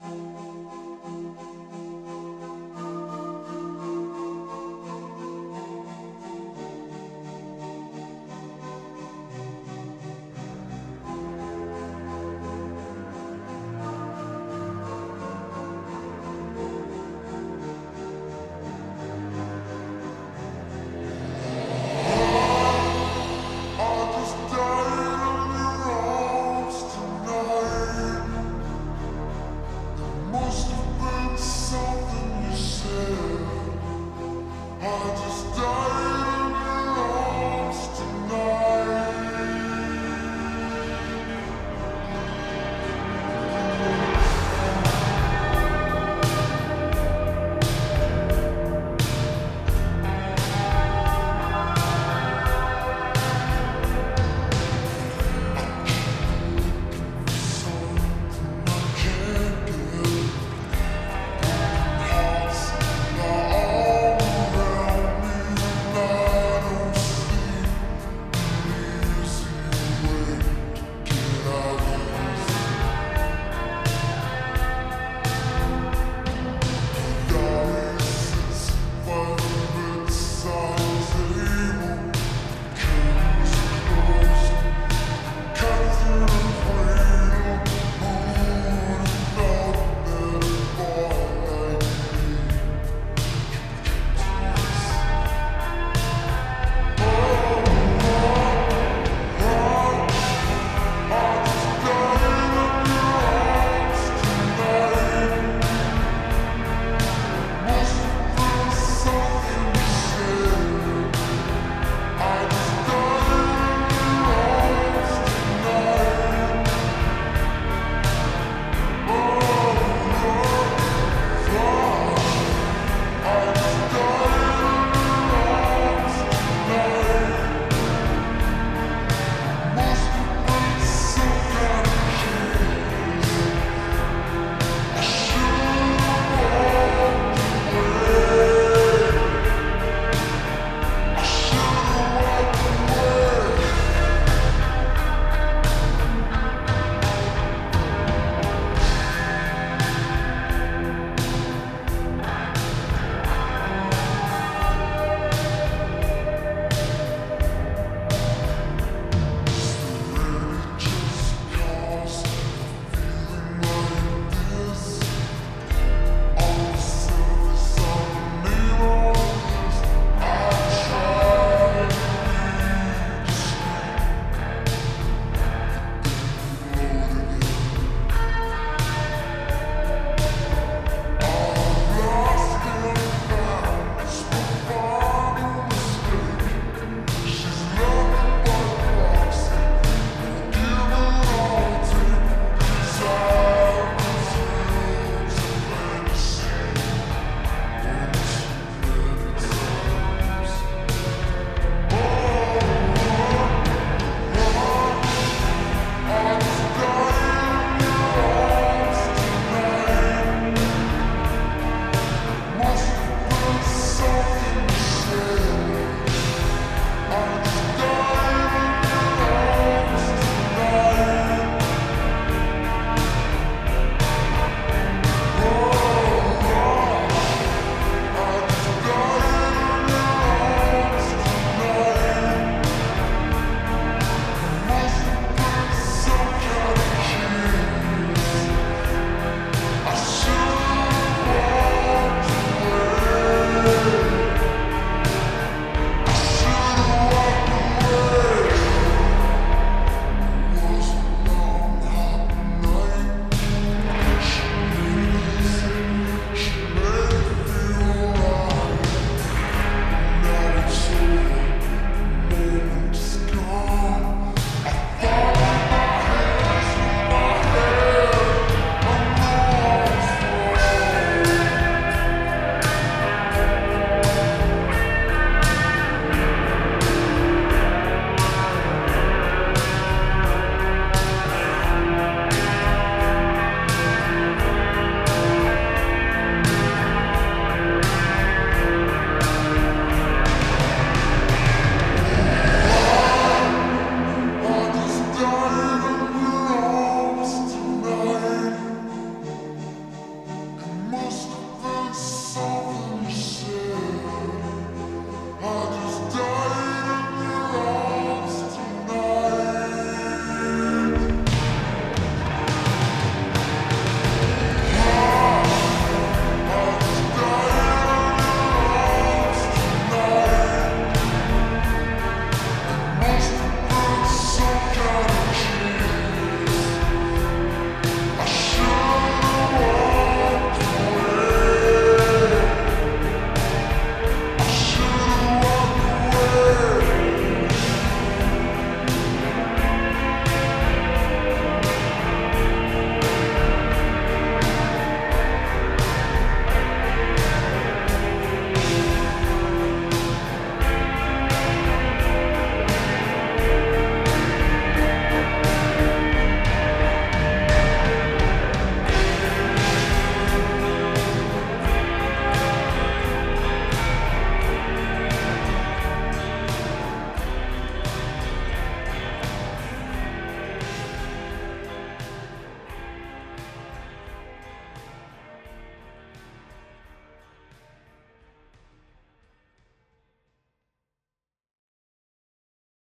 Música